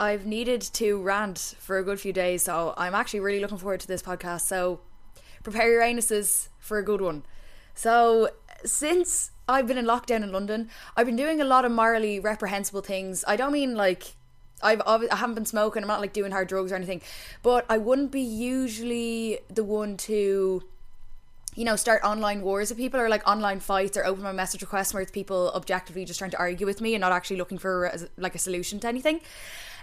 I've needed to rant for a good few days, so I'm actually really looking forward to this podcast. So prepare your anuses for a good one. So since I've been in lockdown in London, I've been doing a lot of morally reprehensible things. I don't mean like I've I haven't been smoking. I'm not like doing hard drugs or anything, but I wouldn't be usually the one to you know, start online wars with people or like online fights or open my message requests where it's people objectively just trying to argue with me and not actually looking for a, like a solution to anything.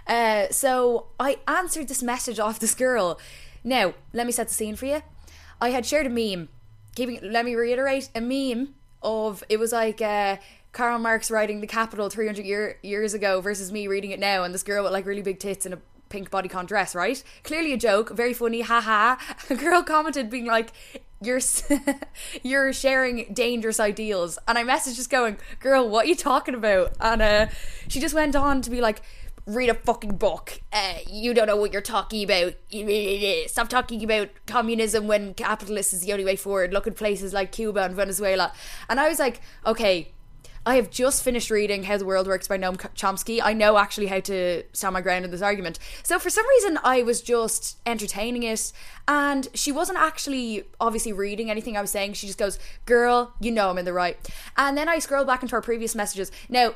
Uh, so I answered this message off this girl. Now, let me set the scene for you. I had shared a meme. Keeping, let me reiterate a meme of it was like uh, Karl Marx writing The Capital 300 year, years ago versus me reading it now, and this girl with like really big tits and a pink bodycon dress, right? Clearly a joke, very funny, haha. A girl commented being like, "You're you're sharing dangerous ideals," and I messaged just going, "Girl, what are you talking about?" And uh, she just went on to be like. Read a fucking book. Uh, you don't know what you're talking about. Stop talking about communism when capitalist is the only way forward. Look at places like Cuba and Venezuela. And I was like, okay, I have just finished reading How the World Works by Noam Chomsky. I know actually how to stand my ground in this argument. So for some reason, I was just entertaining it, and she wasn't actually obviously reading anything I was saying. She just goes, "Girl, you know I'm in the right." And then I scroll back into our previous messages. Now,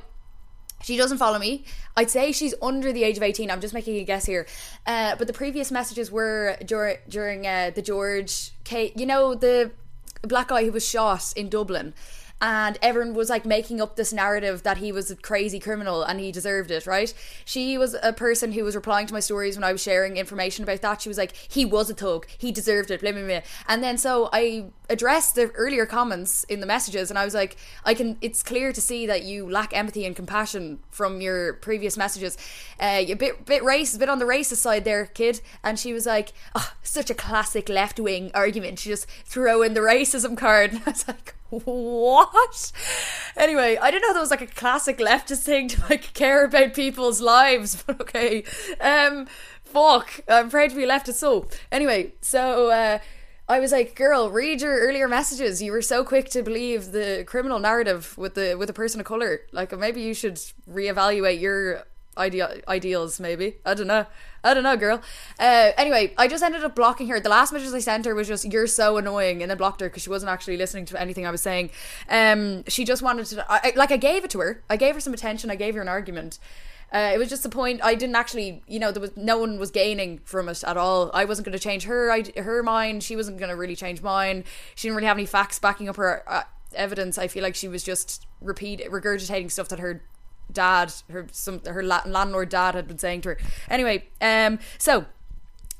she doesn't follow me. I'd say she's under the age of 18. I'm just making a guess here. Uh, but the previous messages were dur- during uh, the George K. You know, the black guy who was shot in Dublin and everyone was like making up this narrative that he was a crazy criminal and he deserved it, right? She was a person who was replying to my stories when I was sharing information about that. She was like, he was a thug, he deserved it, blah, blah, blah. And then so I addressed the earlier comments in the messages and I was like, I can, it's clear to see that you lack empathy and compassion from your previous messages. Uh, a bit, bit racist, a bit on the racist side there, kid. And she was like, oh, such a classic left wing argument. She just threw in the racism card. And I was like, what? Anyway, I didn't know that was like a classic leftist thing to like care about people's lives, but okay. Um, fuck, I'm proud to be leftist. So, anyway, so uh, I was like, girl, read your earlier messages. You were so quick to believe the criminal narrative with the with a person of color. Like, maybe you should reevaluate your idea ideals. Maybe I don't know. I don't know, girl. Uh, anyway, I just ended up blocking her. The last message I sent her was just "You're so annoying," and then blocked her because she wasn't actually listening to anything I was saying. Um, she just wanted to. I, like I gave it to her. I gave her some attention. I gave her an argument. Uh, it was just the point. I didn't actually, you know, there was no one was gaining from it at all. I wasn't going to change her I, her mind. She wasn't going to really change mine. She didn't really have any facts backing up her uh, evidence. I feel like she was just repeat regurgitating stuff that her dad, her some her landlord dad had been saying to her. Anyway, um, so.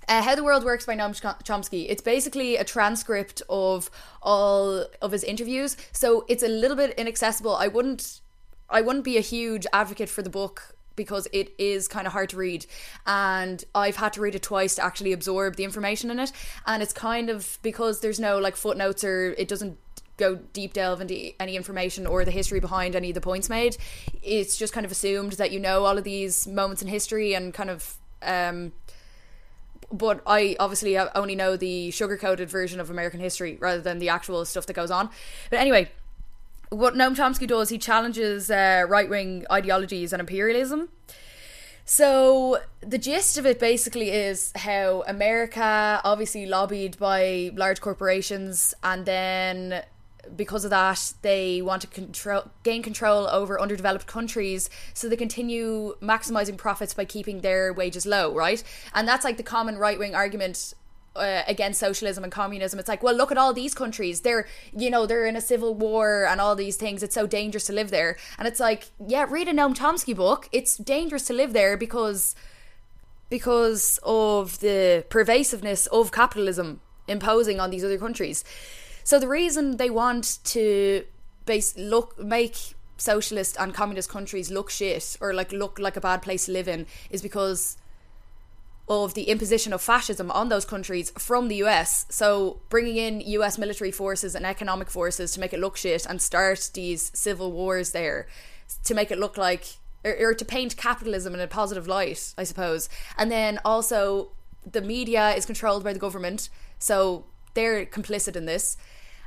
Uh, How the World Works by Noam Chomsky. It's basically a transcript of all of his interviews, so it's a little bit inaccessible. I wouldn't, I wouldn't be a huge advocate for the book because it is kind of hard to read and I've had to read it twice to actually absorb the information in it and it's kind of because there's no like footnotes or it doesn't go deep delve into any information or the history behind any of the points made. It's just kind of assumed that you know all of these moments in history and kind of. Um, but I obviously only know the sugar coated version of American history rather than the actual stuff that goes on. But anyway, what Noam Chomsky does, he challenges uh, right wing ideologies and imperialism. So the gist of it basically is how America obviously lobbied by large corporations and then because of that, they want to control, gain control over underdeveloped countries, so they continue maximizing profits by keeping their wages low, right? And that's like the common right wing argument uh, against socialism and communism. It's like, well, look at all these countries. They're, you know, they're in a civil war and all these things. It's so dangerous to live there. And it's like, yeah, read a Noam Chomsky book. It's dangerous to live there because because of the pervasiveness of capitalism imposing on these other countries. So the reason they want to base look make socialist and communist countries look shit or like look like a bad place to live in is because of the imposition of fascism on those countries from the US. So bringing in US military forces and economic forces to make it look shit and start these civil wars there to make it look like or, or to paint capitalism in a positive light, I suppose. And then also the media is controlled by the government. So they're complicit in this.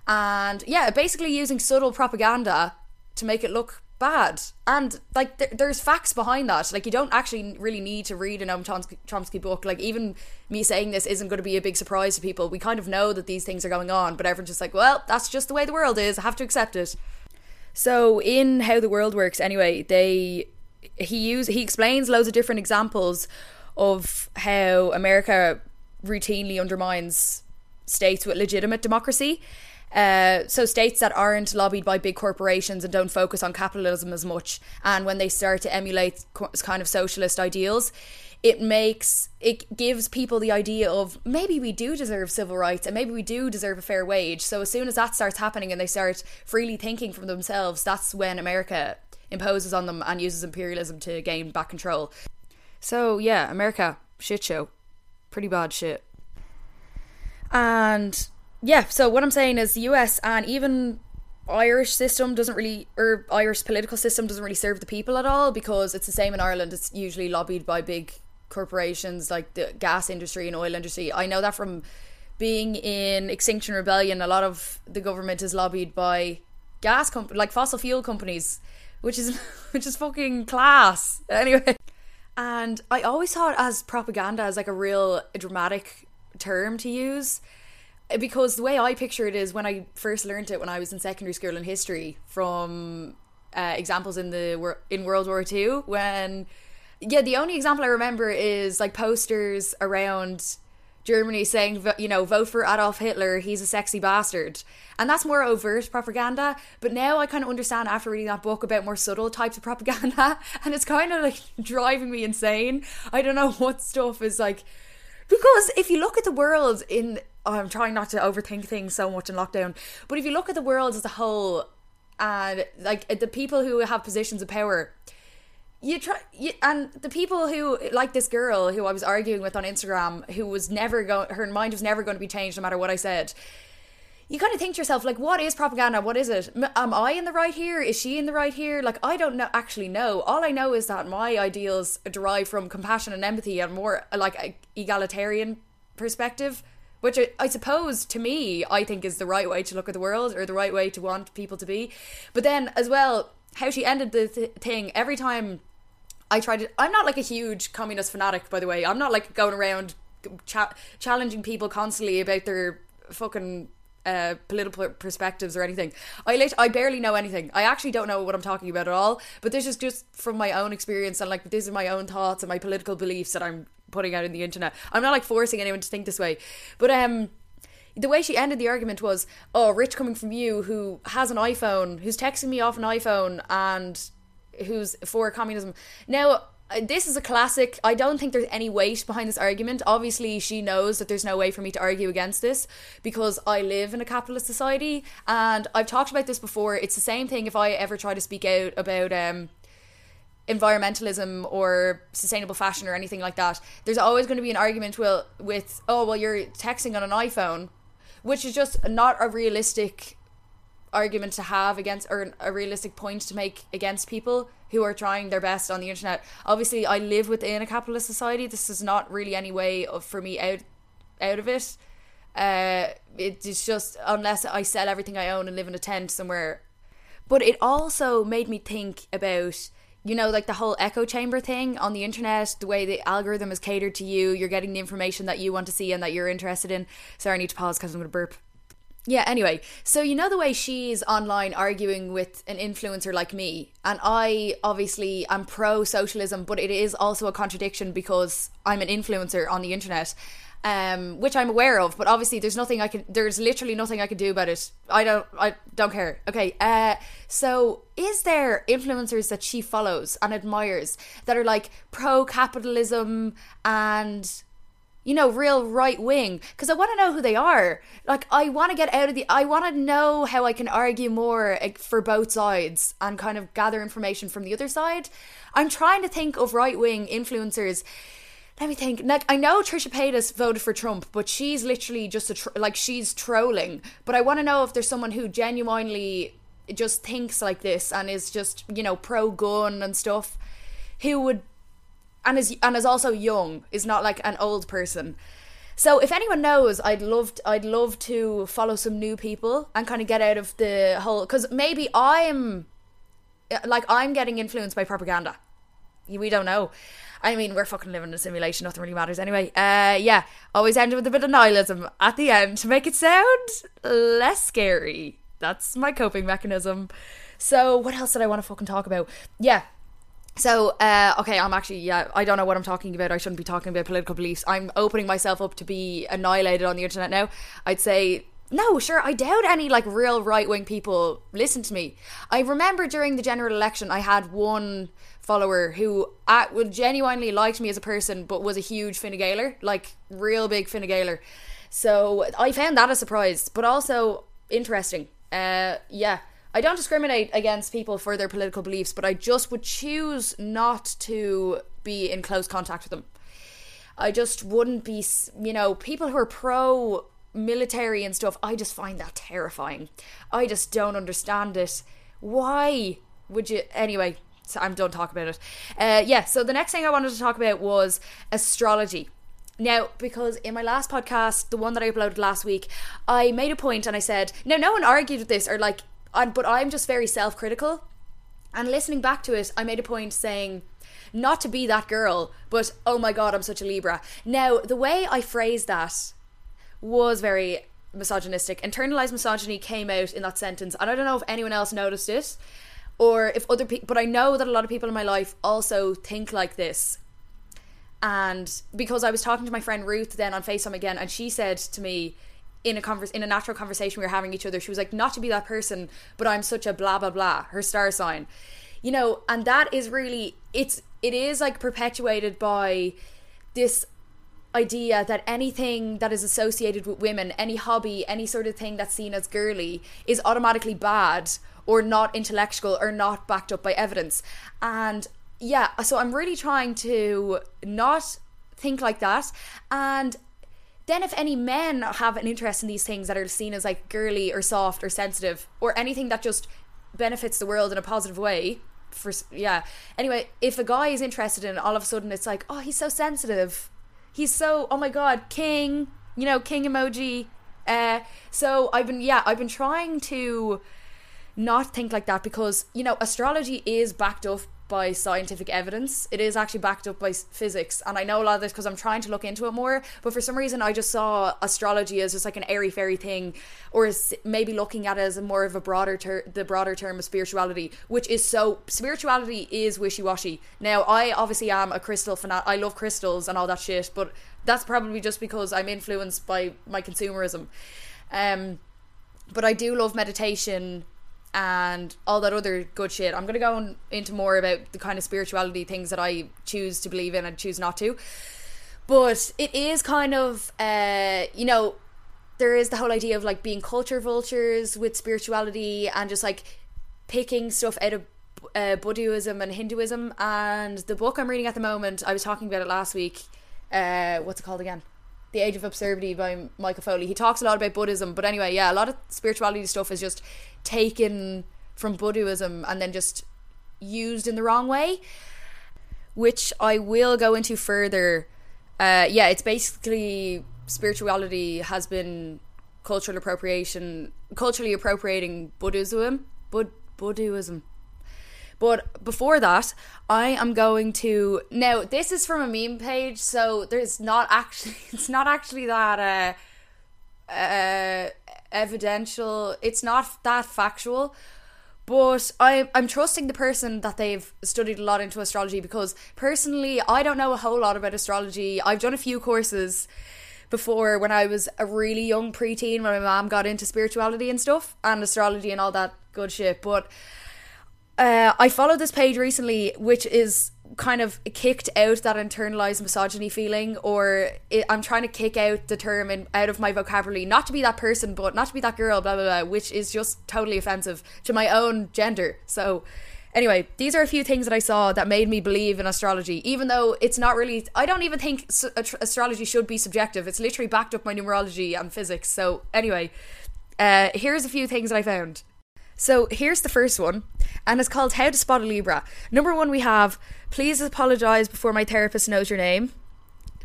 And yeah, basically using subtle propaganda to make it look bad. And like th- there's facts behind that. Like you don't actually really need to read a Noam Chomsky, Chomsky book. Like even me saying this isn't going to be a big surprise to people. We kind of know that these things are going on, but everyone's just like, well, that's just the way the world is. I have to accept it. So in how the world works, anyway, they he use he explains loads of different examples of how America routinely undermines states with legitimate democracy. Uh, so states that aren't lobbied by big corporations and don't focus on capitalism as much, and when they start to emulate kind of socialist ideals, it makes it gives people the idea of maybe we do deserve civil rights and maybe we do deserve a fair wage. So as soon as that starts happening and they start freely thinking for themselves, that's when America imposes on them and uses imperialism to gain back control. So yeah, America shit show, pretty bad shit. And yeah, so what I'm saying is the US and even Irish system doesn't really, or Irish political system doesn't really serve the people at all because it's the same in Ireland. It's usually lobbied by big corporations like the gas industry and oil industry. I know that from being in Extinction Rebellion, a lot of the government is lobbied by gas comp- like fossil fuel companies, which is which is fucking class. Anyway, and I always thought as propaganda as like a real dramatic term to use because the way I picture it is when I first learned it when I was in secondary school in history from uh, examples in the in World War Two when yeah the only example I remember is like posters around Germany saying you know vote for Adolf Hitler he's a sexy bastard. And that's more overt propaganda but now I kind of understand after reading that book about more subtle types of propaganda and it's kind of like driving me insane. I don't know what stuff is like because if you look at the world in oh, I'm trying not to overthink things so much in lockdown, but if you look at the world as a whole and like eh, the people who have positions of power, you try you, and the people who like this girl who I was arguing with on Instagram who was never going her mind was never going to be changed no matter what I said you kind of think to yourself like what is propaganda? What is it? Am i in the right here? Is she in the right here? Like i don't know actually know all i know is that my ideals derive from compassion and empathy and more like egalitarian perspective which I, I suppose to me i think is the right way to look at the world or the right way to want people to be. But then as well how she ended the th- thing every time i tried to i'm not like a huge communist fanatic by the way. I'm not like going around cha- challenging people constantly about their fucking uh, political perspectives or anything. I lit- I barely know anything. I actually don't know what I'm talking about at all. But this is just from my own experience and like these are my own thoughts and my political beliefs that I'm putting out in the internet. I'm not like forcing anyone to think this way. But um the way she ended the argument was, "Oh, rich coming from you who has an iPhone, who's texting me off an iPhone and who's for communism." Now, this is a classic. I don't think there's any weight behind this argument. Obviously, she knows that there's no way for me to argue against this because I live in a capitalist society, and I've talked about this before. It's the same thing if I ever try to speak out about um, environmentalism or sustainable fashion or anything like that. There's always going to be an argument will with oh well you're texting on an iPhone, which is just not a realistic argument to have against or a realistic point to make against people who are trying their best on the internet. Obviously, I live within a capitalist society. This is not really any way of, for me out out of it. Uh, it's just unless I sell everything I own and live in a tent somewhere. But it also made me think about you know, like the whole echo chamber thing on the internet, the way the algorithm is catered to you, you're getting the information that you want to see and that you're interested in. Sorry, I need to pause because I'm going to burp. Yeah, anyway, so you know the way she's online arguing with an influencer like me, and I obviously am pro socialism, but it is also a contradiction because I'm an influencer on the internet, um, which I'm aware of. But obviously, there's nothing I can. There's literally nothing I can do about it. I don't. I don't care. Okay. Uh, so is there influencers that she follows and admires that are like pro capitalism and you know, real right wing because I want to know who they are. Like, I want to get out of the. I want to know how I can argue more for both sides and kind of gather information from the other side. I'm trying to think of right wing influencers. Let me think. Like, I know Trisha Paytas voted for Trump, but she's literally just a like she's trolling. But I want to know if there's someone who genuinely just thinks like this and is just you know pro gun and stuff, who would and is and is also young, is not like an old person. So if anyone knows, I'd love to, I'd love to follow some new people and kind of get out of the whole because maybe I'm like I'm getting influenced by propaganda. We don't know. I mean, we're fucking living in a simulation. Nothing really matters anyway. Uh, yeah, always end with a bit of nihilism at the end to make it sound less scary. That's my coping mechanism. So, what else did I want to fucking talk about? Yeah. So, uh, okay, I'm actually, yeah, I don't know what I'm talking about. I shouldn't be talking about political beliefs. I'm opening myself up to be annihilated on the internet now. I'd say no, sure, I doubt any like real right wing people listen to me. I remember during the general election, I had one follower who uh, genuinely liked me as a person, but was a huge Fine Gaeler, like real big Fine Gaeler. So I found that a surprise, but also interesting. Uh, yeah, I don't discriminate against people for their political beliefs, but I just would choose not to be in close contact with them. I just wouldn't be, you know, people who are pro military and stuff, I just find that terrifying. I just don't understand it. Why would you? Anyway, so I'm done talking about it. Uh, yeah, so the next thing I wanted to talk about was astrology. Now, because in my last podcast, the one that I uploaded last week, I made a point and I said, no, no one argued with this or like, I'm, but I'm just very self critical. And listening back to it, I made a point saying, not to be that girl, but oh my god, I'm such a Libra. Now, the way I phrased that was very misogynistic. Internalized misogyny came out in that sentence, and I don't know if anyone else noticed it or if other people, but I know that a lot of people in my life also think like this. And because I was talking to my friend Ruth then on FaceTime again, and she said to me in a converse, in a natural conversation we were having each other, she was like, "Not to be that person, but I'm such a blah blah blah." Her star sign, you know, and that is really it's it is like perpetuated by this idea that anything that is associated with women, any hobby, any sort of thing that's seen as girly, is automatically bad or not intellectual or not backed up by evidence. And yeah, so I'm really trying to not think like that. And then if any men have an interest in these things that are seen as like girly or soft or sensitive or anything that just benefits the world in a positive way for yeah. Anyway if a guy is interested in it, all of a sudden it's like oh he's so sensitive. He's so oh my god king you know king emoji. Uh so i've been yeah i've been trying to not think like that because you know astrology is backed up by scientific evidence. It is actually backed up by physics, and I know a lot of this because I'm trying to look into it more. But for some reason, I just saw astrology as just like an airy fairy thing, or maybe looking at it as a more of a broader ter- the broader term of spirituality, which is so spirituality is wishy washy. Now, I obviously am a crystal fan. I love crystals and all that shit, but that's probably just because I'm influenced by my consumerism. Um, but I do love meditation and all that other good shit. I'm going to go into more about the kind of spirituality things that I choose to believe in and choose not to. But it is kind of, uh, you know, there is the whole idea of like being culture vultures with spirituality and just like picking stuff out of uh, Buddhism and Hinduism. And the book I'm reading at the moment, I was talking about it last week. Uh, what's it called again? The Age of Absurdity by Michael Foley. He talks a lot about Buddhism, but anyway, yeah, a lot of spirituality stuff is just taken from Buddhism and then just used in the wrong way, which I will go into further. Uh, yeah, it's basically spirituality has been cultural appropriation, culturally appropriating Buddhism, Bud Buddhism. But before that, I am going to now. This is from a meme page, so there's not actually. It's not actually that uh, uh, evidential. It's not that factual. But I, I'm trusting the person that they've studied a lot into astrology because personally, I don't know a whole lot about astrology. I've done a few courses before when I was a really young preteen when my mom got into spirituality and stuff and astrology and all that good shit. But uh, I followed this page recently, which is kind of kicked out that internalized misogyny feeling, or it, I'm trying to kick out the term in, out of my vocabulary, not to be that person, but not to be that girl, blah, blah, blah, which is just totally offensive to my own gender. So, anyway, these are a few things that I saw that made me believe in astrology, even though it's not really, I don't even think astrology should be subjective. It's literally backed up by numerology and physics. So, anyway, uh, here's a few things that I found. So here's the first one, and it's called How to Spot a Libra. Number one, we have Please apologise before my therapist knows your name.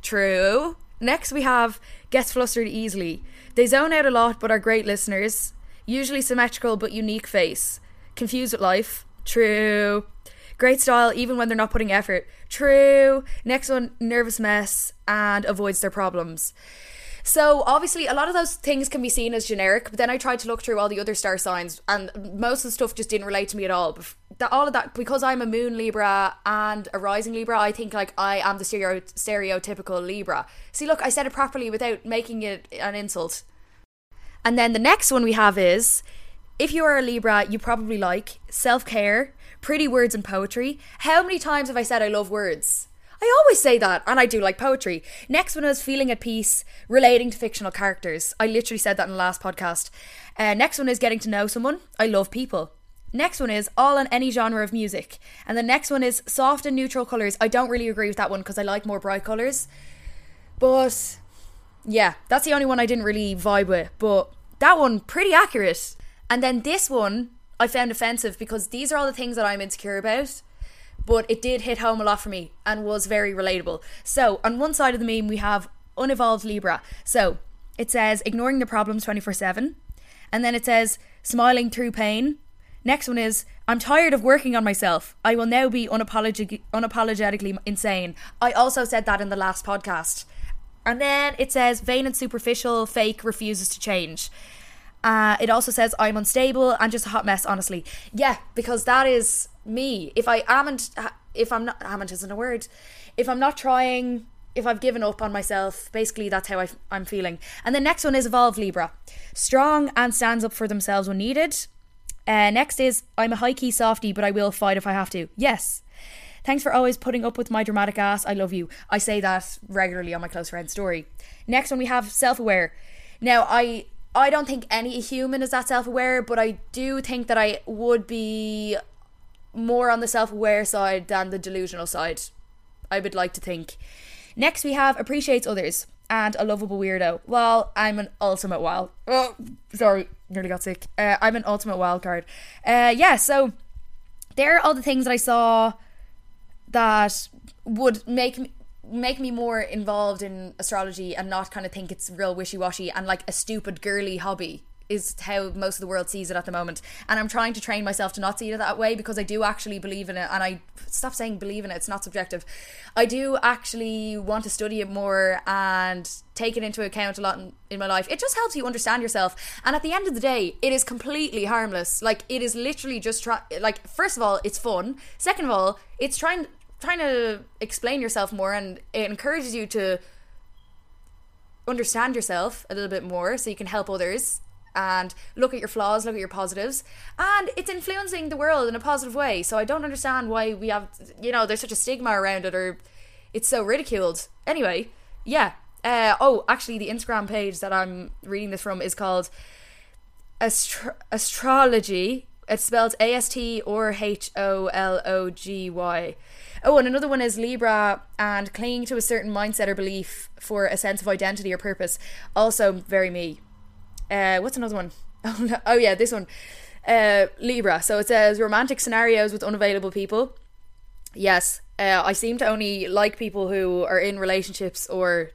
True. Next, we have Gets flustered easily. They zone out a lot but are great listeners. Usually symmetrical but unique face. Confused with life. True. Great style, even when they're not putting effort. True. Next one, nervous mess and avoids their problems. So obviously, a lot of those things can be seen as generic. But then I tried to look through all the other star signs, and most of the stuff just didn't relate to me at all. All of that because I'm a Moon Libra and a Rising Libra, I think like I am the stereo, stereotypical Libra. See, look, I said it properly without making it an insult. And then the next one we have is if you are a Libra, you probably like self care, pretty words, and poetry. How many times have I said I love words? I always say that, and I do like poetry. Next one is feeling at peace, relating to fictional characters. I literally said that in the last podcast. Uh, next one is getting to know someone. I love people. Next one is all in any genre of music. And the next one is soft and neutral colours. I don't really agree with that one because I like more bright colours. But yeah, that's the only one I didn't really vibe with. But that one, pretty accurate. And then this one, I found offensive because these are all the things that I'm insecure about but it did hit home a lot for me and was very relatable. So, on one side of the meme, we have unevolved Libra. So, it says ignoring the problems 24 7. And then it says smiling through pain. Next one is I'm tired of working on myself. I will now be unapolog- unapologetically insane. I also said that in the last podcast. And then it says vain and superficial, fake, refuses to change. Uh, it also says I'm unstable and just a hot mess, honestly. Yeah, because that is me. If I amn't, if I'm not, amn't isn't a word. If I'm not trying, if I've given up on myself, basically that's how I, I'm feeling. And the next one is Evolve Libra. Strong and stands up for themselves when needed. Uh, next is I'm a high key softy, but I will fight if I have to. Yes. Thanks for always putting up with my dramatic ass. I love you. I say that regularly on my close friend story. Next one we have self aware. Now I I don't think any human is that self aware, but I do think that I would be more on the self aware side than the delusional side. I would like to think. Next, we have appreciates others and a lovable weirdo. Well, I'm an ultimate wild. Oh, sorry, nearly got sick. Uh, I'm an ultimate wild card. Uh, yeah, so there are all the things that I saw that would make me make me more involved in astrology and not kind of think it's real wishy-washy and like a stupid girly hobby is how most of the world sees it at the moment. And I'm trying to train myself to not see it that way because I do actually believe in it. And I stop saying believe in it, it's not subjective. I do actually want to study it more and take it into account a lot in, in my life. It just helps you understand yourself. And at the end of the day, it is completely harmless. Like, it is literally just try, like, first of all, it's fun. Second of all, it's trying trying to explain yourself more and it encourages you to understand yourself a little bit more so you can help others and look at your flaws, look at your positives, and it's influencing the world in a positive way. So I don't understand why we have, you know, there's such a stigma around it or it's so ridiculed. Anyway, yeah. Uh, oh, actually, the Instagram page that I'm reading this from is called Astro- Astrology. It's spelled A S T or H O L O G Y. Oh, and another one is Libra and clinging to a certain mindset or belief for a sense of identity or purpose. Also, very me. Uh, what's another one? Oh, no. oh yeah, this one. Uh, Libra. So it says romantic scenarios with unavailable people. Yes, uh, I seem to only like people who are in relationships or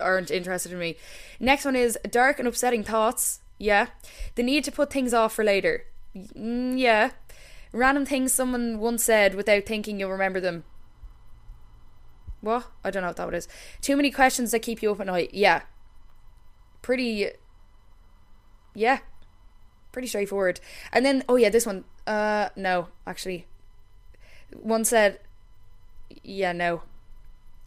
aren't interested in me. Next one is dark and upsetting thoughts. Yeah. The need to put things off for later. Mm, yeah. Random things someone once said without thinking you'll remember them. What? I don't know what that is. Too many questions that keep you up at night. Yeah. Pretty. Yeah. Pretty straightforward. And then, oh yeah, this one. Uh, no, actually. One said, yeah, no.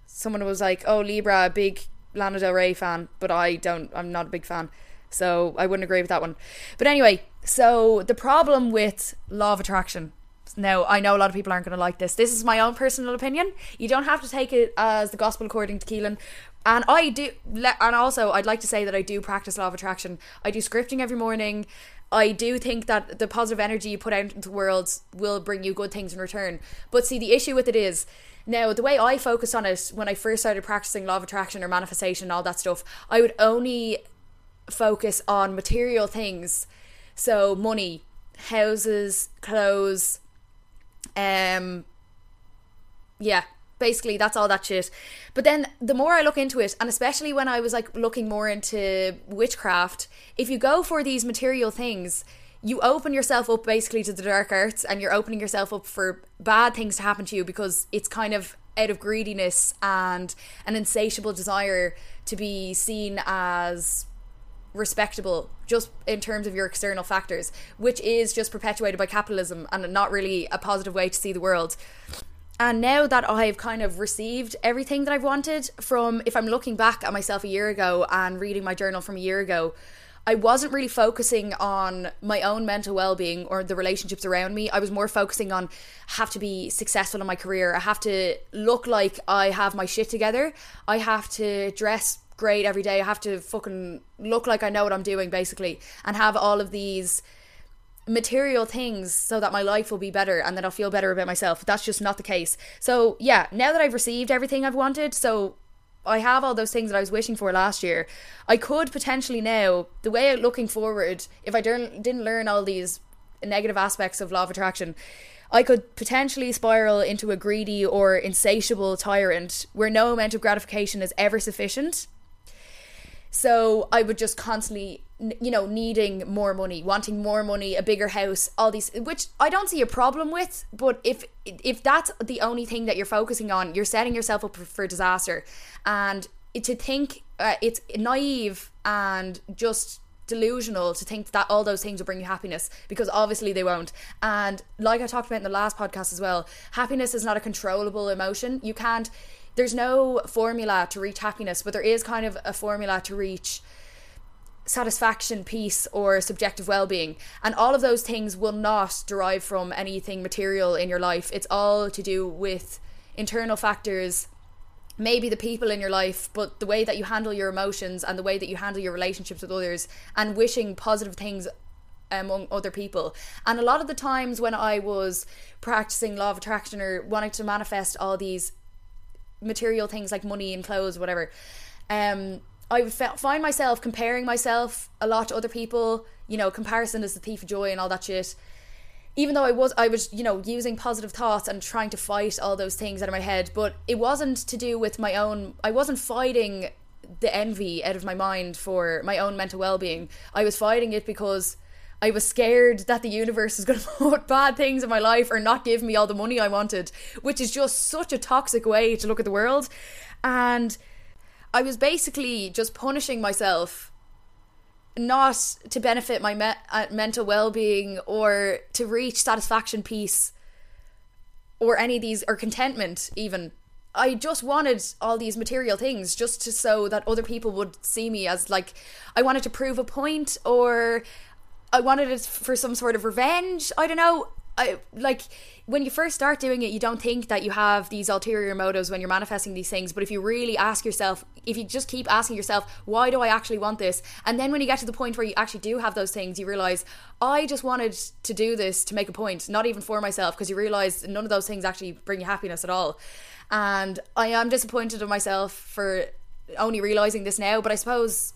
Someone was like, oh, Libra, a big Lana Del Rey fan, but I don't, I'm not a big fan. So I wouldn't agree with that one. But anyway, so the problem with law of attraction. Now, I know a lot of people aren't going to like this. This is my own personal opinion. You don't have to take it as the gospel according to Keelan. And I do, and also I'd like to say that I do practice law of attraction. I do scripting every morning. I do think that the positive energy you put out into the world will bring you good things in return. But see, the issue with it is now the way I focused on it when I first started practicing law of attraction or manifestation and all that stuff, I would only focus on material things. So money, houses, clothes, um yeah, basically that's all that shit. But then the more I look into it, and especially when I was like looking more into witchcraft, if you go for these material things, you open yourself up basically to the dark arts and you're opening yourself up for bad things to happen to you because it's kind of out of greediness and an insatiable desire to be seen as respectable just in terms of your external factors which is just perpetuated by capitalism and not really a positive way to see the world and now that I've kind of received everything that I've wanted from if I'm looking back at myself a year ago and reading my journal from a year ago I wasn't really focusing on my own mental well-being or the relationships around me. I was more focusing on have to be successful in my career. I have to look like I have my shit together. I have to dress great every day. I have to fucking look like I know what I'm doing basically and have all of these material things so that my life will be better and that I'll feel better about myself. That's just not the case. So, yeah, now that I've received everything I've wanted, so I have all those things that I was wishing for last year. I could potentially now, the way looking forward, if I didn't learn all these negative aspects of law of attraction, I could potentially spiral into a greedy or insatiable tyrant where no amount of gratification is ever sufficient. So I would just constantly, you know, needing more money, wanting more money, a bigger house, all these, which I don't see a problem with. But if if that's the only thing that you're focusing on, you're setting yourself up for disaster. And to think uh, it's naive and just delusional to think that all those things will bring you happiness because obviously they won't. And like I talked about in the last podcast as well, happiness is not a controllable emotion. You can't there's no formula to reach happiness, but there is kind of a formula to reach satisfaction, peace, or subjective well being. And all of those things will not derive from anything material in your life. It's all to do with internal factors, maybe the people in your life, but the way that you handle your emotions and the way that you handle your relationships with others and wishing positive things among other people. And a lot of the times when I was practicing law of attraction or wanting to manifest all these material things like money and clothes, whatever. Um, I would find myself comparing myself a lot to other people. You know, comparison is the thief of joy and all that shit. Even though I was, I was, you know, using positive thoughts and trying to fight all those things out of my head, but it wasn't to do with my own. I wasn't fighting the envy out of my mind for my own mental well-being. I was fighting it because I was scared that the universe is going to put bad things in my life or not give me all the money I wanted, which is just such a toxic way to look at the world. And I was basically just punishing myself not to benefit my me- uh, mental well-being or to reach satisfaction peace or any of these or contentment even I just wanted all these material things just to so that other people would see me as like I wanted to prove a point or I wanted it for some sort of revenge. I don't know. I like when you first start doing it, you don't think that you have these ulterior motives when you're manifesting these things. But if you really ask yourself, if you just keep asking yourself, why do I actually want this? And then when you get to the point where you actually do have those things, you realize, I just wanted to do this to make a point, not even for myself, because you realize none of those things actually bring you happiness at all. And I am disappointed in myself for only realizing this now, but I suppose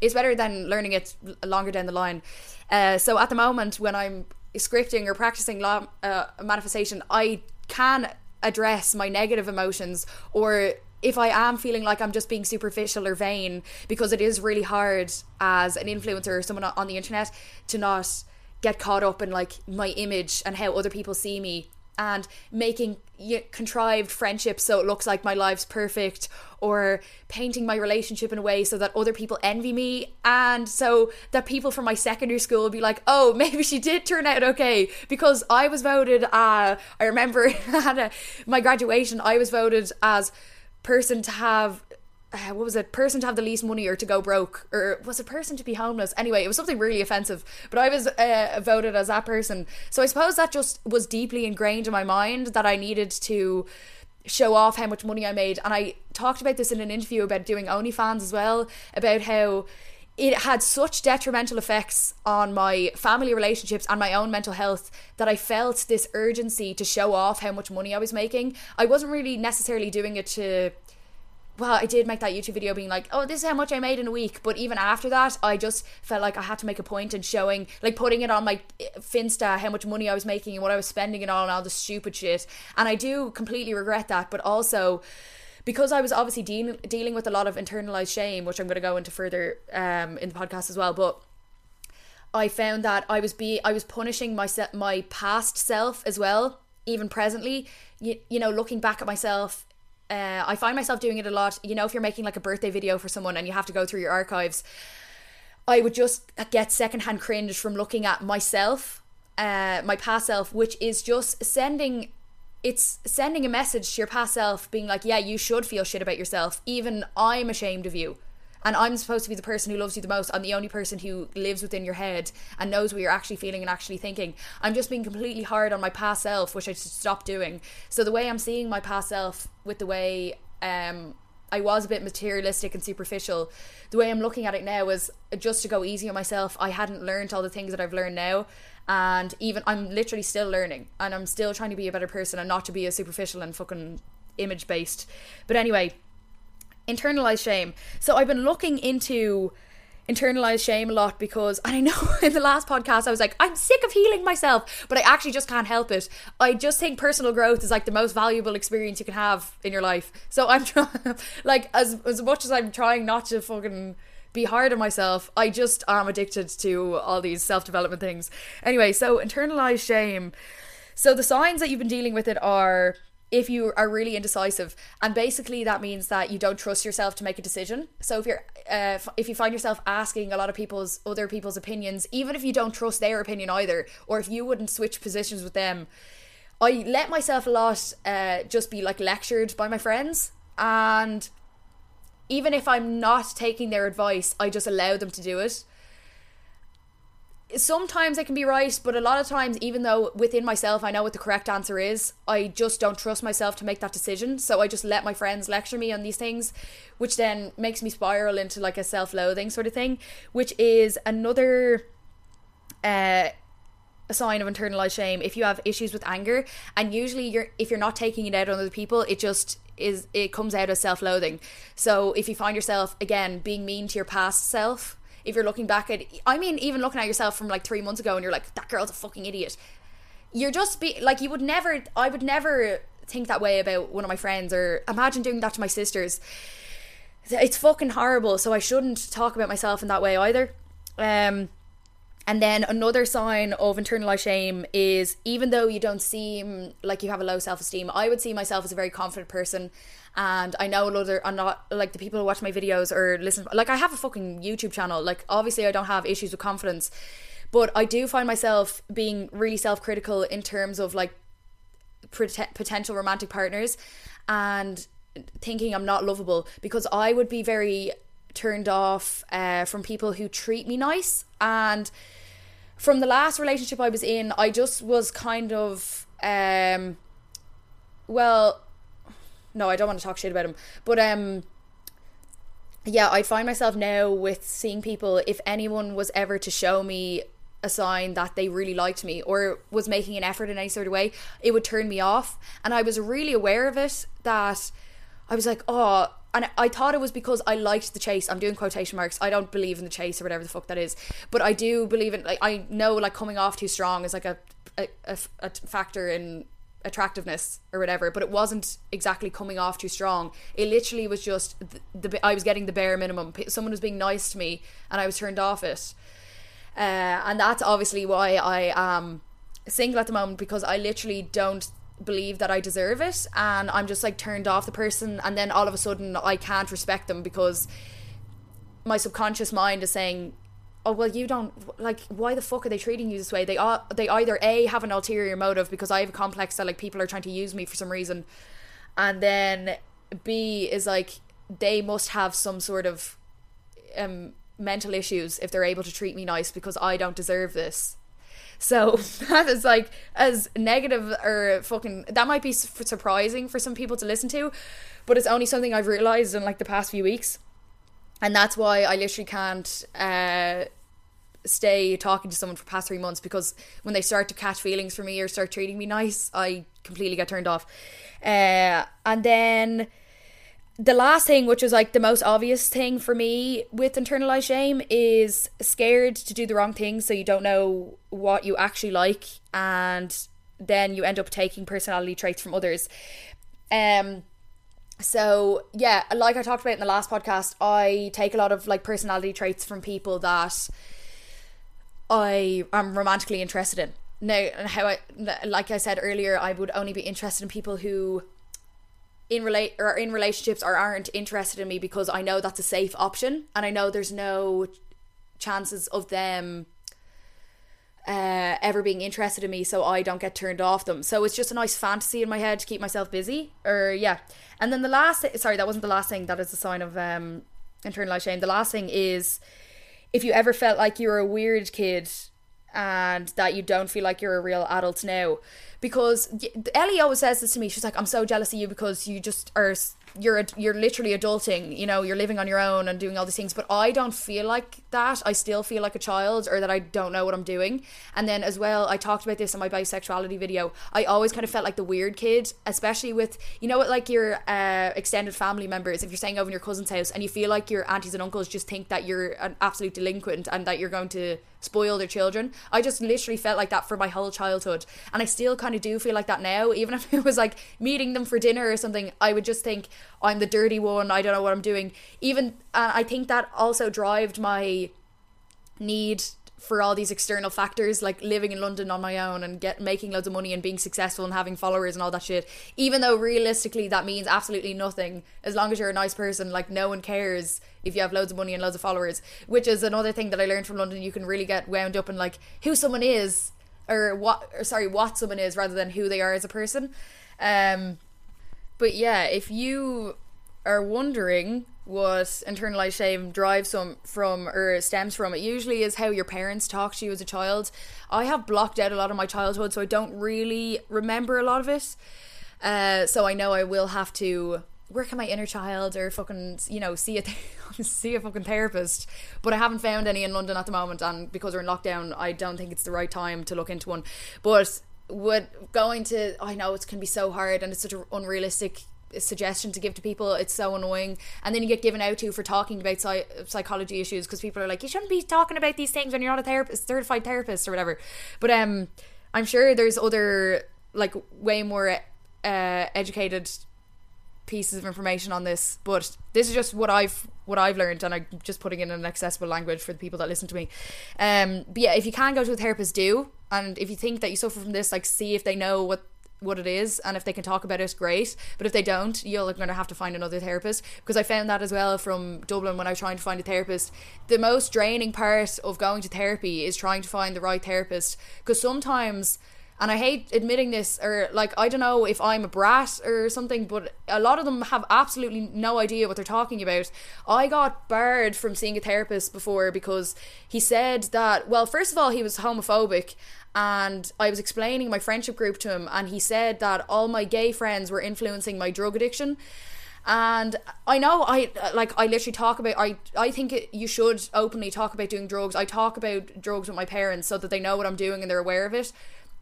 it's better than learning it longer down the line. Uh, so at the moment, when I'm scripting or practicing law, uh, manifestation, I can address my negative emotions or if I am feeling like I'm just being superficial or vain, because it is really hard as an influencer or someone on the internet to not get caught up in like my image and how other people see me and making contrived friendships so it looks like my life's perfect or painting my relationship in a way so that other people envy me. And so that people from my secondary school will be like oh maybe she did turn out okay. Because i was voted uh i remember at my graduation i was voted as person to have uh, what was it? Person to have the least money or to go broke or was it person to be homeless? Anyway it was something really offensive but i was uh, voted as that person. So i suppose that just was deeply ingrained in my mind that i needed to show off how much money i made. And i talked about this in an interview about doing onlyfans as well about how it had such detrimental effects on my family relationships and my own mental health that I felt this urgency to show off how much money I was making. I wasn't really necessarily doing it to well, I did make that YouTube video being like, oh, this is how much I made in a week. But even after that, I just felt like I had to make a point and showing, like putting it on my Finsta, how much money I was making and what I was spending it on and all the stupid shit. And I do completely regret that. But also, because I was obviously de- dealing with a lot of internalized shame, which I'm going to go into further um, in the podcast as well. But I found that I was be I was punishing my se- my past self as well, even presently. You, you know, looking back at myself, uh, I find myself doing it a lot. You know, if you're making like a birthday video for someone and you have to go through your archives, I would just get secondhand cringe from looking at myself, uh, my past self, which is just sending it's sending a message to your past self being like, yeah, you should feel shit about yourself. Even I'm ashamed of you. And I'm supposed to be the person who loves you the most. I'm the only person who lives within your head and knows what you're actually feeling and actually thinking. I'm just being completely hard on my past self, which I should stop doing. So the way I'm seeing my past self with the way um, I was a bit materialistic and superficial, the way I'm looking at it now is just to go easy on myself. I hadn't learned all the things that I've learned now and even I'm literally still learning and I'm still trying to be a better person and not to be a superficial and fucking image based. But anyway, internalized shame. So I've been looking into internalized shame a lot because and I know in the last podcast I was like I'm sick of healing myself but I actually just can't help it I just think personal growth is like the most valuable experience you can have in your life so I'm trying like as as much as I'm trying not to fucking be hard on myself. I just am addicted to all these self development things. Anyway, so internalized shame. So the signs that you've been dealing with it are if you are really indecisive. And basically that means that you don't trust yourself to make a decision. So if you're uh, if you find yourself asking a lot of people's other people's opinions even if you don't trust their opinion either or if you wouldn't switch positions with them i let myself a lot uh, just be like lectured by my friends. And even if I'm not taking their advice, I just allow them to do it. Sometimes I can be right, but a lot of times, even though within myself I know what the correct answer is, I just don't trust myself to make that decision. So I just let my friends lecture me on these things, which then makes me spiral into like a self loathing sort of thing, which is another uh, a sign of internalized shame if you have issues with anger and usually you're if you're not taking it out on other people it just is it comes out as self-loathing so if you find yourself again being mean to your past self if you're looking back at i mean even looking at yourself from like three months ago and you're like that girl's a fucking idiot. You're just be like you would never i would never think that way about one of my friends or imagine doing that to my sisters. It's fucking horrible so i shouldn't talk about myself in that way either. Um and then another sign of internalized shame is even though you don't seem like you have a low self esteem, I would see myself as a very confident person. And I know a lot of, not like the people who watch my videos or listen, like I have a fucking YouTube channel. Like, obviously, I don't have issues with confidence, but I do find myself being really self critical in terms of like potential romantic partners and thinking I'm not lovable because I would be very turned off uh, from people who treat me nice and from the last relationship I was in, I just was kind of um well no, I don't want to talk shit about him. But um yeah, I find myself now with seeing people if anyone was ever to show me a sign that they really liked me or was making an effort in any sort of way, it would turn me off. And I was really aware of it that I was like, oh, and I thought it was because I liked the chase. I'm doing quotation marks. I don't believe in the chase or whatever the fuck that is, but I do believe in like I know like coming off too strong is like a a, a, a factor in attractiveness or whatever. But it wasn't exactly coming off too strong. It literally was just the, the I was getting the bare minimum. Someone was being nice to me, and I was turned off it. Uh, and that's obviously why I am single at the moment because I literally don't believe that I deserve it and I'm just like turned off the person and then all of a sudden I can't respect them because my subconscious mind is saying oh well you don't like why the fuck are they treating you this way? They are they either a have an ulterior motive because I have a complex that like people are trying to use me for some reason and then b is like they must have some sort of um mental issues if they're able to treat me nice because I don't deserve this so that is like as negative or fucking that might be surprising for some people to listen to, but it's only something I've realized in like the past few weeks, and that's why I literally can't. Uh, stay talking to someone for past three months because when they start to catch feelings for me or start treating me nice, I completely get turned off. Uh, and then the last thing, which is like the most obvious thing for me with internalized shame, is scared to do the wrong thing, so you don't know what you actually like, and then you end up taking personality traits from others. Um, so yeah, like I talked about in the last podcast, I take a lot of like personality traits from people that I am romantically interested in. Now, how I like I said earlier, I would only be interested in people who in relate or in relationships or aren't interested in me because I know that's a safe option and I know there's no chances of them uh, ever being interested in me so I don't get turned off them. So it's just a nice fantasy in my head to keep myself busy. Or yeah. And then the last sorry, that wasn't the last thing, that is a sign of um internalized shame. The last thing is if you ever felt like you were a weird kid and that you don't feel like you're a real adult now. Because Ellie always says this to me. She's like I'm so jealous of you because you just are you're you're literally adulting you know you're living on your own and doing all these things. But i don't feel like that. I still feel like a child or that i don't know what i'm doing. And then as well i talked about this in my bisexuality video. I always kind of felt like the weird kid especially with you know what like your uh, extended family members. If you're staying over in your cousin's house and you feel like your aunties and uncles just think that you're an absolute delinquent and that you're going to spoil their children. I just literally felt like that for my whole childhood. And I still kind of do feel like that now. Even if it was like meeting them for dinner or something, I would just think, I'm the dirty one, I don't know what I'm doing. Even, and I think that also drove my need for all these external factors like living in London on my own and get making loads of money and being successful and having followers and all that shit even though realistically that means absolutely nothing as long as you're a nice person like no one cares if you have loads of money and loads of followers which is another thing that I learned from London. You can really get wound up in like who someone is or what or sorry what someone is rather than who they are as a person. Um but yeah if you are wondering what internalized shame drives some from or stems from it usually is how your parents talk to you as a child. I have blocked out a lot of my childhood so i don't really remember a lot of it. Uh, so i know i will have to work on my inner child or fucking you know see a th- see a fucking therapist. But i haven't found any in london at the moment and because we're in lockdown i don't think it's the right time to look into one. But would going to i know it can be so hard and it's such an unrealistic suggestion to give to people it's so annoying. And then you get given out to for talking about psychology issues because people are like you shouldn't be talking about these things when you're not a therapist certified therapist or whatever. But um i'm sure there's other like way more uh, educated pieces of information on this but this is just what i've what i've learned and i'm just putting it in an accessible language for the people that listen to me. Um but yeah if you can go to a therapist do. And if you think that you suffer from this like see if they know what what it is and if they can talk about it great. But if they don't you're going to have to find another therapist. Because i found that as well from dublin when i was trying to find a therapist. The most draining part of going to therapy is trying to find the right therapist. Because sometimes and I hate admitting this, or like, I don't know if I'm a brat or something, but a lot of them have absolutely no idea what they're talking about. I got barred from seeing a therapist before because he said that, well, first of all, he was homophobic, and I was explaining my friendship group to him, and he said that all my gay friends were influencing my drug addiction and I know I like I literally talk about I I think it, you should openly talk about doing drugs. I talk about drugs with my parents so that they know what I'm doing and they're aware of it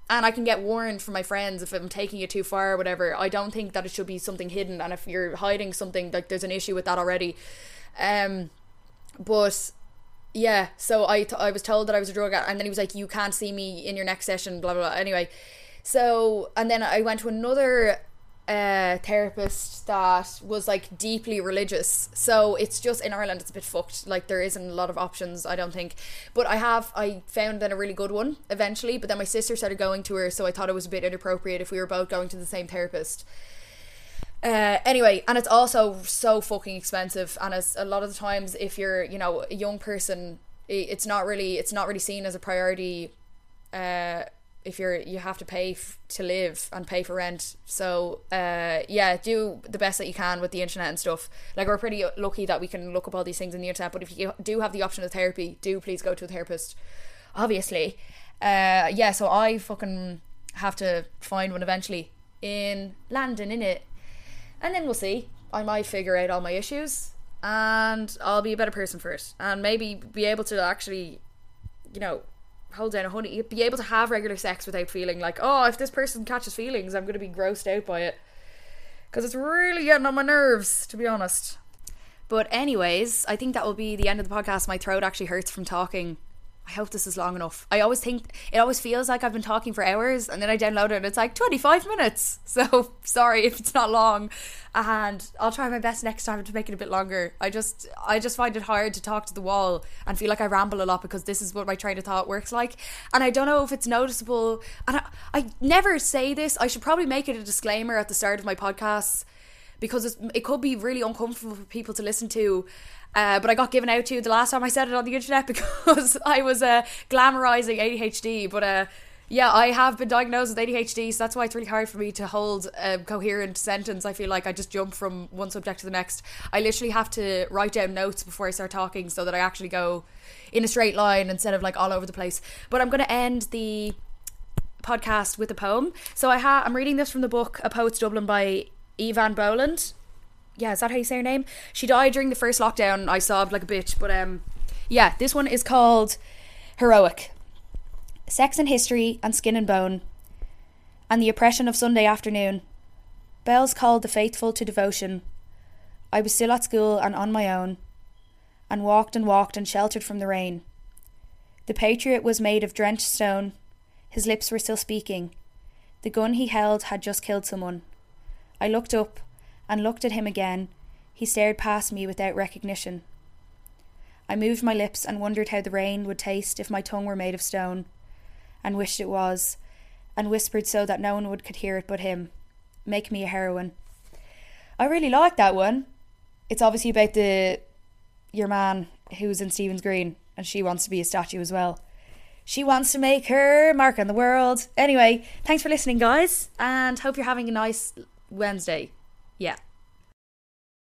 and I can get warned from my friends if I'm taking it too far or whatever. I don't think that it should be something hidden, and if you're hiding something, like there's an issue with that already. Um, but yeah, so I I was told that I was a drug addict, and then he was like, "You can't see me in your next session," blah blah. blah. Anyway, so and then I went to another uh, therapist that was like deeply religious. So it's just in Ireland, it's a bit fucked. Like there isn't a lot of options, I don't think. But I have, I found then a really good one eventually. But then my sister started going to her, so I thought it was a bit inappropriate if we were both going to the same therapist. Uh, anyway, and it's also so fucking expensive. And as a lot of the times, if you're, you know, a young person, it's not really, it's not really seen as a priority. Uh, if you're you have to pay f- to live and pay for rent. So uh yeah do the best that you can with the internet and stuff. Like we're pretty lucky that we can look up all these things in the internet but if you do have the option of therapy do please go to a therapist. Obviously. Uh yeah so i fucking have to find one eventually in london in it and then we'll see. I might figure out all my issues and i'll be a better person for it and maybe be able to actually you know hold down a honey, be able to have regular sex without feeling like, oh, if this person catches feelings, I'm going to be grossed out by it. Because it's really getting on my nerves, to be honest. But, anyways, I think that will be the end of the podcast. My throat actually hurts from talking I hope this is long enough. I always think it always feels like I've been talking for hours and then I download it and it's like 25 minutes. So sorry if it's not long. And I'll try my best next time to make it a bit longer. I just I just find it hard to talk to the wall and feel like I ramble a lot because this is what my train of thought works like. And I don't know if it's noticeable and I, I never say this. I should probably make it a disclaimer at the start of my podcasts because it could be really uncomfortable for people to listen to uh, but I got given out to the last time I said it on the internet because I was uh, glamorizing ADHD. But uh, yeah, I have been diagnosed with ADHD, so that's why it's really hard for me to hold a coherent sentence. I feel like I just jump from one subject to the next. I literally have to write down notes before I start talking so that I actually go in a straight line instead of like all over the place. But I'm going to end the podcast with a poem. So I ha- I'm reading this from the book A Poet's Dublin by Eavan Boland yeah, is that how you say her name? She died during the first lockdown. I sobbed like a bitch, but um, yeah, this one is called Heroic. Sex and history and skin and bone, and the oppression of Sunday afternoon. Bells called the faithful to devotion. I was still at school and on my own, and walked and walked and sheltered from the rain. The patriot was made of drenched stone. His lips were still speaking. The gun he held had just killed someone. I looked up and looked at him again. He stared past me without recognition. I moved my lips and wondered how the rain would taste if my tongue were made of stone, and wished it was, and whispered so that no one would could hear it but him. Make me a heroine. I really like that one. It's obviously about the your man who's in Stephen's Green, and she wants to be a statue as well. She wants to make her mark on the world. Anyway, thanks for listening, guys, and hope you're having a nice Wednesday. Yeah.